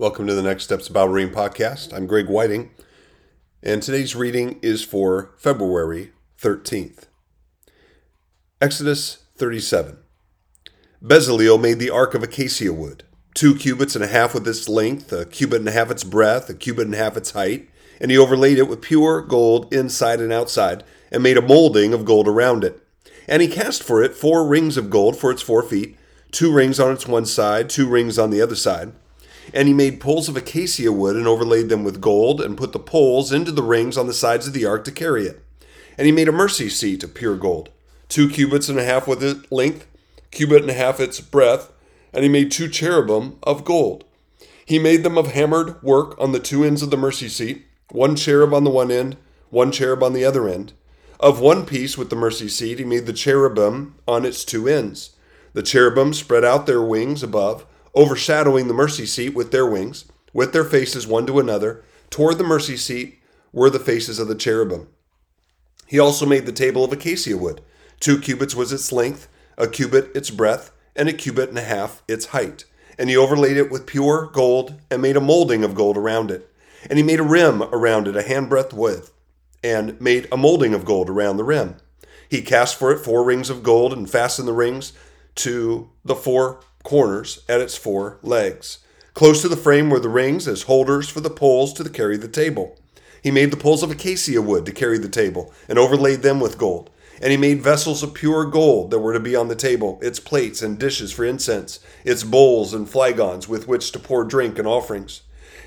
Welcome to the Next Steps About Marine podcast. I'm Greg Whiting, and today's reading is for February 13th. Exodus 37. Bezaleel made the ark of acacia wood, two cubits and a half with its length, a cubit and a half its breadth, a cubit and a half its height, and he overlaid it with pure gold inside and outside, and made a molding of gold around it. And he cast for it four rings of gold for its four feet, two rings on its one side, two rings on the other side. And he made poles of acacia wood and overlaid them with gold, and put the poles into the rings on the sides of the ark to carry it. And he made a mercy seat of pure gold, two cubits and a half with its length, cubit and a half its breadth, and he made two cherubim of gold. He made them of hammered work on the two ends of the mercy seat, one cherub on the one end, one cherub on the other end. Of one piece with the mercy seat, he made the cherubim on its two ends. The cherubim spread out their wings above, overshadowing the mercy seat with their wings, with their faces one to another. Toward the mercy seat were the faces of the cherubim. He also made the table of acacia wood. Two cubits was its length, a cubit its breadth, and a cubit and a half its height. And he overlaid it with pure gold, and made a molding of gold around it. And he made a rim around it, a handbreadth width, and made a molding of gold around the rim. He cast for it four rings of gold, and fastened the rings to the four corners at its four legs. Close to the frame were the rings as holders for the poles to carry the table. He made the poles of acacia wood to carry the table, and overlaid them with gold. And he made vessels of pure gold that were to be on the table, its plates and dishes for incense, its bowls and flagons with which to pour drink and offerings.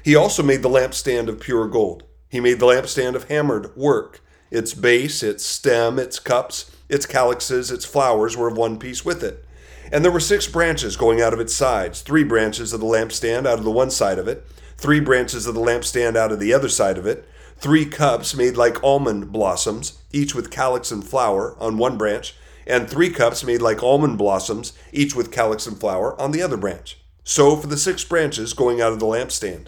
He also made the lampstand of pure gold. He made the lampstand of hammered work. Its base, its stem, its cups, its calyxes, its flowers were of one piece with it. And there were six branches going out of its sides three branches of the lampstand out of the one side of it, three branches of the lampstand out of the other side of it, three cups made like almond blossoms, each with calyx and flower on one branch, and three cups made like almond blossoms, each with calyx and flower on the other branch. So for the six branches going out of the lampstand.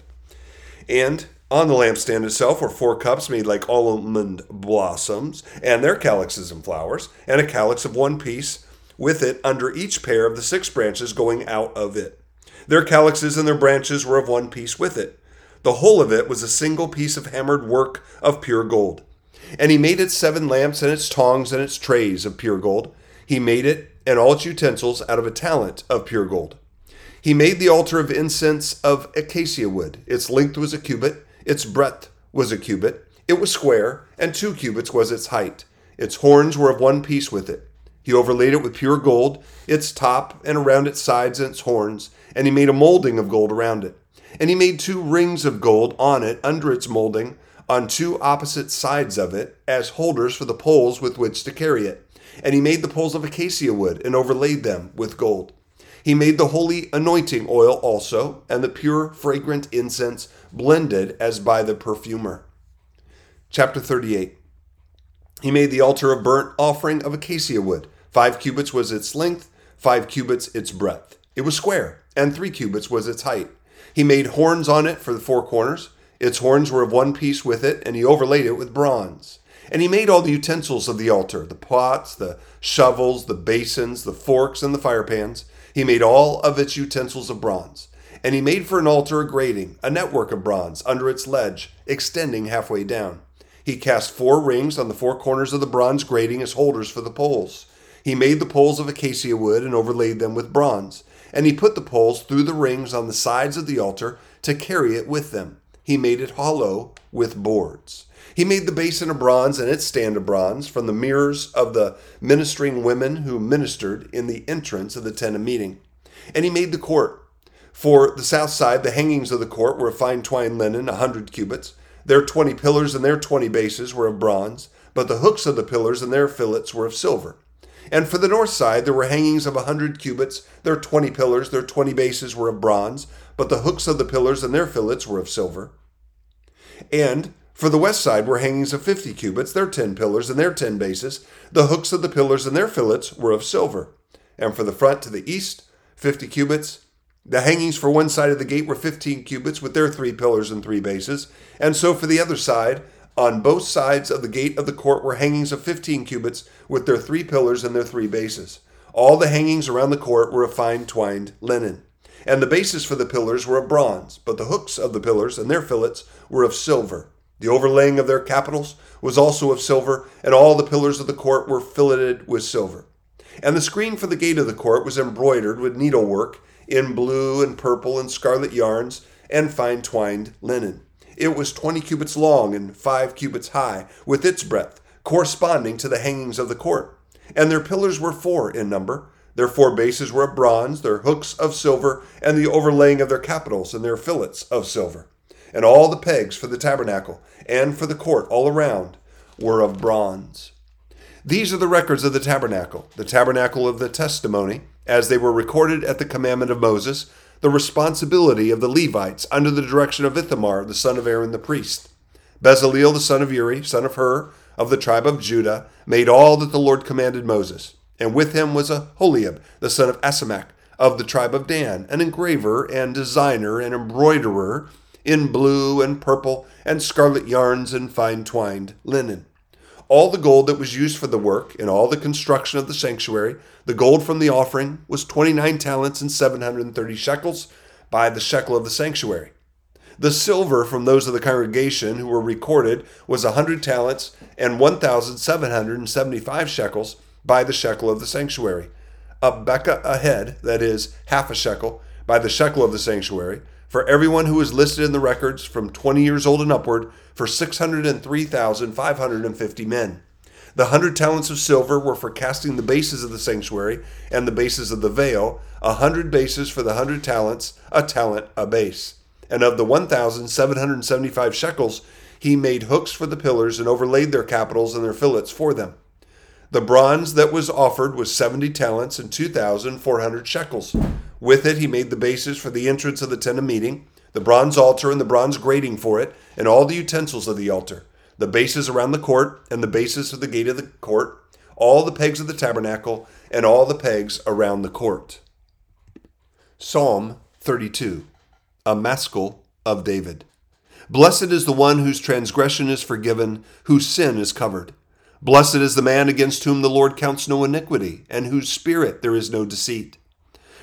And on the lampstand itself were four cups made like almond blossoms, and their calyxes and flowers, and a calyx of one piece with it under each pair of the six branches going out of it. Their calyxes and their branches were of one piece with it. The whole of it was a single piece of hammered work of pure gold. And he made its seven lamps and its tongs and its trays of pure gold. He made it and all its utensils out of a talent of pure gold. He made the altar of incense of acacia wood. Its length was a cubit, its breadth was a cubit. It was square, and two cubits was its height. Its horns were of one piece with it. He overlaid it with pure gold, its top and around its sides and its horns, and he made a molding of gold around it. And he made two rings of gold on it under its molding, on two opposite sides of it, as holders for the poles with which to carry it. And he made the poles of acacia wood and overlaid them with gold. He made the holy anointing oil also, and the pure fragrant incense blended as by the perfumer. Chapter 38 He made the altar of burnt offering of acacia wood. Five cubits was its length, five cubits its breadth. It was square, and three cubits was its height. He made horns on it for the four corners. Its horns were of one piece with it, and he overlaid it with bronze. And he made all the utensils of the altar the pots, the shovels, the basins, the forks, and the firepans. He made all of its utensils of bronze. And he made for an altar a grating, a network of bronze, under its ledge, extending halfway down. He cast four rings on the four corners of the bronze grating as holders for the poles. He made the poles of acacia wood and overlaid them with bronze. And he put the poles through the rings on the sides of the altar to carry it with them. He made it hollow with boards. He made the basin of bronze and its stand of bronze from the mirrors of the ministering women who ministered in the entrance of the tent of meeting. And he made the court. For the south side, the hangings of the court were of fine twined linen, a hundred cubits. Their twenty pillars and their twenty bases were of bronze, but the hooks of the pillars and their fillets were of silver. And for the north side, there were hangings of a hundred cubits. Their twenty pillars, their twenty bases were of bronze, but the hooks of the pillars and their fillets were of silver. And for the west side were hangings of fifty cubits, their ten pillars and their ten bases. The hooks of the pillars and their fillets were of silver. And for the front to the east, fifty cubits. The hangings for one side of the gate were fifteen cubits, with their three pillars and three bases. And so for the other side, on both sides of the gate of the court were hangings of fifteen cubits, with their three pillars and their three bases. All the hangings around the court were of fine twined linen. And the bases for the pillars were of bronze, but the hooks of the pillars and their fillets were of silver. The overlaying of their capitals was also of silver, and all the pillars of the court were filleted with silver. And the screen for the gate of the court was embroidered with needlework in blue and purple and scarlet yarns and fine twined linen. It was twenty cubits long and five cubits high, with its breadth, corresponding to the hangings of the court. And their pillars were four in number. Their four bases were of bronze, their hooks of silver, and the overlaying of their capitals and their fillets of silver. And all the pegs for the tabernacle and for the court all around were of bronze. These are the records of the tabernacle, the tabernacle of the testimony, as they were recorded at the commandment of Moses, the responsibility of the Levites under the direction of Ithamar, the son of Aaron the priest. Bezaleel, the son of Uri, son of Hur, of the tribe of Judah, made all that the Lord commanded Moses. And with him was Aholiab, the son of Asamach, of the tribe of Dan, an engraver and designer and embroiderer in blue and purple and scarlet yarns and fine twined linen. All the gold that was used for the work and all the construction of the sanctuary, the gold from the offering, was 29 talents and 730 shekels by the shekel of the sanctuary. The silver from those of the congregation who were recorded was a 100 talents and 1,775 shekels by the shekel of the sanctuary. A beka a head, that is, half a shekel, by the shekel of the sanctuary, for everyone who was listed in the records from 20 years old and upward, for 603,550 men. The hundred talents of silver were for casting the bases of the sanctuary and the bases of the veil, a hundred bases for the hundred talents, a talent a base. And of the 1,775 shekels, he made hooks for the pillars and overlaid their capitals and their fillets for them. The bronze that was offered was 70 talents and 2,400 shekels. With it, he made the bases for the entrance of the tent of meeting, the bronze altar and the bronze grating for it, and all the utensils of the altar, the bases around the court, and the bases of the gate of the court, all the pegs of the tabernacle, and all the pegs around the court. Psalm 32 A Maskil of David. Blessed is the one whose transgression is forgiven, whose sin is covered. Blessed is the man against whom the Lord counts no iniquity, and whose spirit there is no deceit.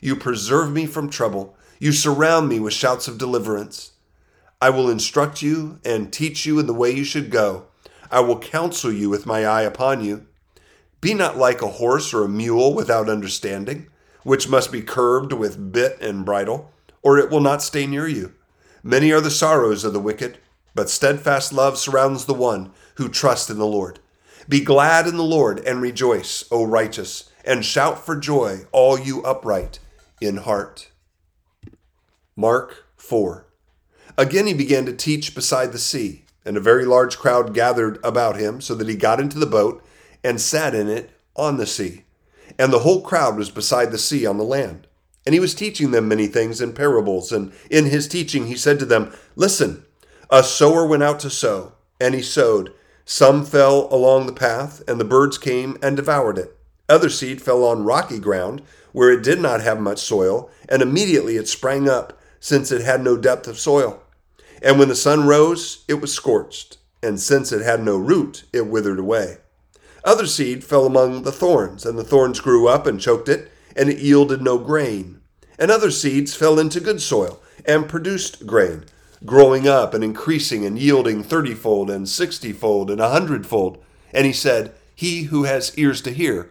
You preserve me from trouble. You surround me with shouts of deliverance. I will instruct you and teach you in the way you should go. I will counsel you with my eye upon you. Be not like a horse or a mule without understanding, which must be curbed with bit and bridle, or it will not stay near you. Many are the sorrows of the wicked, but steadfast love surrounds the one who trusts in the Lord. Be glad in the Lord and rejoice, O righteous, and shout for joy, all you upright in heart. Mark 4. Again he began to teach beside the sea, and a very large crowd gathered about him, so that he got into the boat and sat in it on the sea. And the whole crowd was beside the sea on the land. And he was teaching them many things in parables, and in his teaching he said to them, Listen, a sower went out to sow, and he sowed. Some fell along the path, and the birds came and devoured it. Other seed fell on rocky ground, where it did not have much soil, and immediately it sprang up, since it had no depth of soil. And when the sun rose, it was scorched, and since it had no root, it withered away. Other seed fell among the thorns, and the thorns grew up and choked it, and it yielded no grain. And other seeds fell into good soil, and produced grain, growing up and increasing and yielding thirtyfold and sixtyfold and a hundredfold. And he said, He who has ears to hear,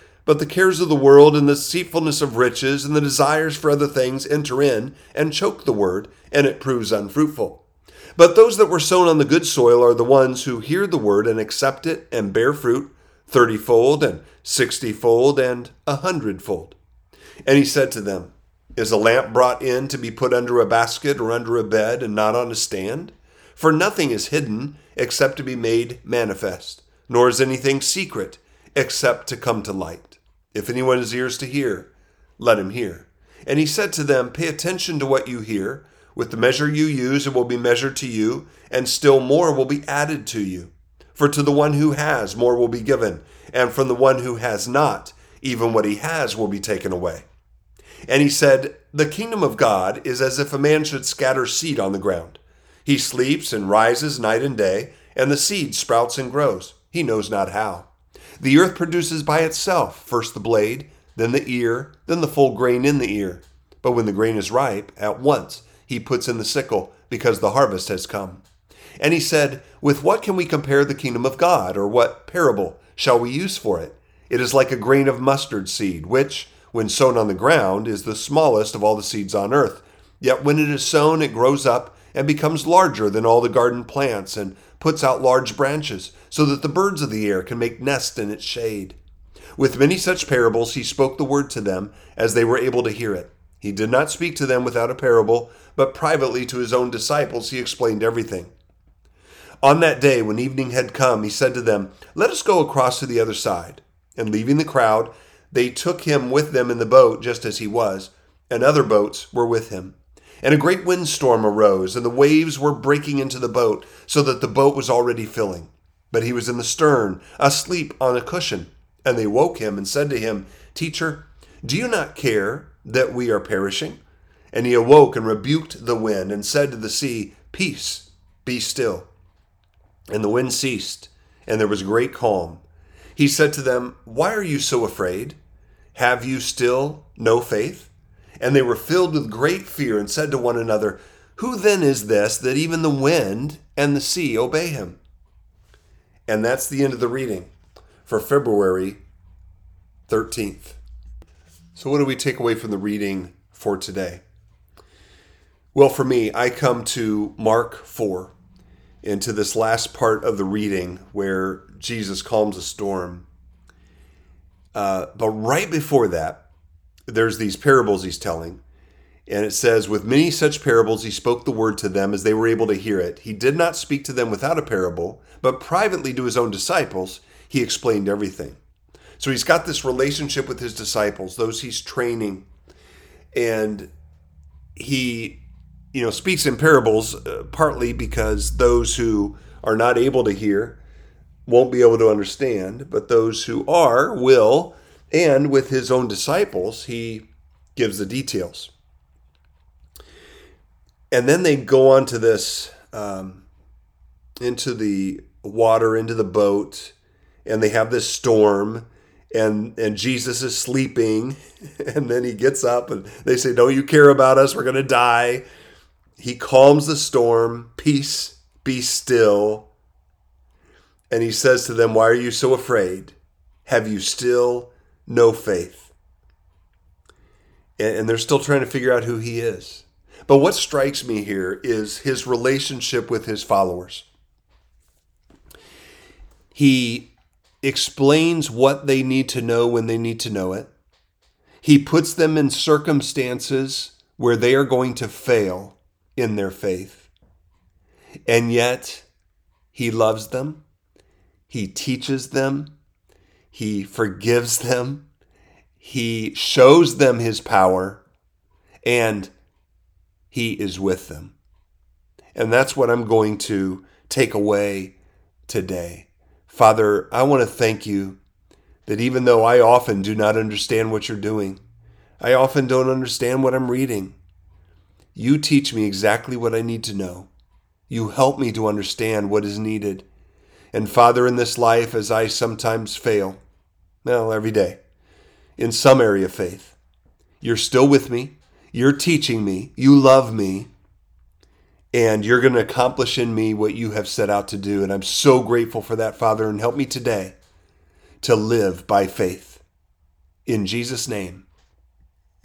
but the cares of the world and the deceitfulness of riches and the desires for other things enter in and choke the word, and it proves unfruitful. But those that were sown on the good soil are the ones who hear the word and accept it and bear fruit thirtyfold and sixtyfold and a hundredfold. And he said to them, Is a lamp brought in to be put under a basket or under a bed and not on a stand? For nothing is hidden except to be made manifest, nor is anything secret except to come to light. If anyone has ears to hear, let him hear. And he said to them, Pay attention to what you hear. With the measure you use, it will be measured to you, and still more will be added to you. For to the one who has, more will be given, and from the one who has not, even what he has will be taken away. And he said, The kingdom of God is as if a man should scatter seed on the ground. He sleeps and rises night and day, and the seed sprouts and grows. He knows not how. The earth produces by itself first the blade, then the ear, then the full grain in the ear. But when the grain is ripe, at once he puts in the sickle, because the harvest has come. And he said, With what can we compare the kingdom of God, or what parable shall we use for it? It is like a grain of mustard seed, which, when sown on the ground, is the smallest of all the seeds on earth. Yet when it is sown, it grows up and becomes larger than all the garden plants and puts out large branches, so that the birds of the air can make nests in its shade. With many such parables, he spoke the word to them as they were able to hear it. He did not speak to them without a parable, but privately to his own disciples he explained everything. On that day, when evening had come, he said to them, Let us go across to the other side. And leaving the crowd, they took him with them in the boat, just as he was, and other boats were with him. And a great windstorm arose, and the waves were breaking into the boat, so that the boat was already filling. But he was in the stern, asleep on a cushion. And they woke him and said to him, Teacher, do you not care that we are perishing? And he awoke and rebuked the wind and said to the sea, Peace, be still. And the wind ceased, and there was great calm. He said to them, Why are you so afraid? Have you still no faith? And they were filled with great fear and said to one another, Who then is this that even the wind and the sea obey him? And that's the end of the reading for February 13th. So, what do we take away from the reading for today? Well, for me, I come to Mark 4 into this last part of the reading where Jesus calms a storm. Uh, but right before that, there's these parables he's telling. And it says, With many such parables, he spoke the word to them as they were able to hear it. He did not speak to them without a parable, but privately to his own disciples, he explained everything. So he's got this relationship with his disciples, those he's training. And he, you know, speaks in parables uh, partly because those who are not able to hear won't be able to understand, but those who are will and with his own disciples, he gives the details. And then they go on to this, um, into the water, into the boat, and they have this storm. And, and Jesus is sleeping, and then he gets up, and they say, Don't you care about us? We're going to die. He calms the storm, Peace, be still. And he says to them, Why are you so afraid? Have you still no faith. And they're still trying to figure out who he is. But what strikes me here is his relationship with his followers. He explains what they need to know when they need to know it. He puts them in circumstances where they are going to fail in their faith. And yet, he loves them. He teaches them. He forgives them, He shows them His power, and He is with them. And that's what I'm going to take away today. Father, I want to thank you that even though I often do not understand what you're doing, I often don't understand what I'm reading, You teach me exactly what I need to know. You help me to understand what is needed. And Father, in this life, as I sometimes fail, well, every day, in some area of faith, you're still with me. You're teaching me. You love me. And you're going to accomplish in me what you have set out to do. And I'm so grateful for that, Father. And help me today to live by faith. In Jesus' name,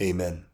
amen.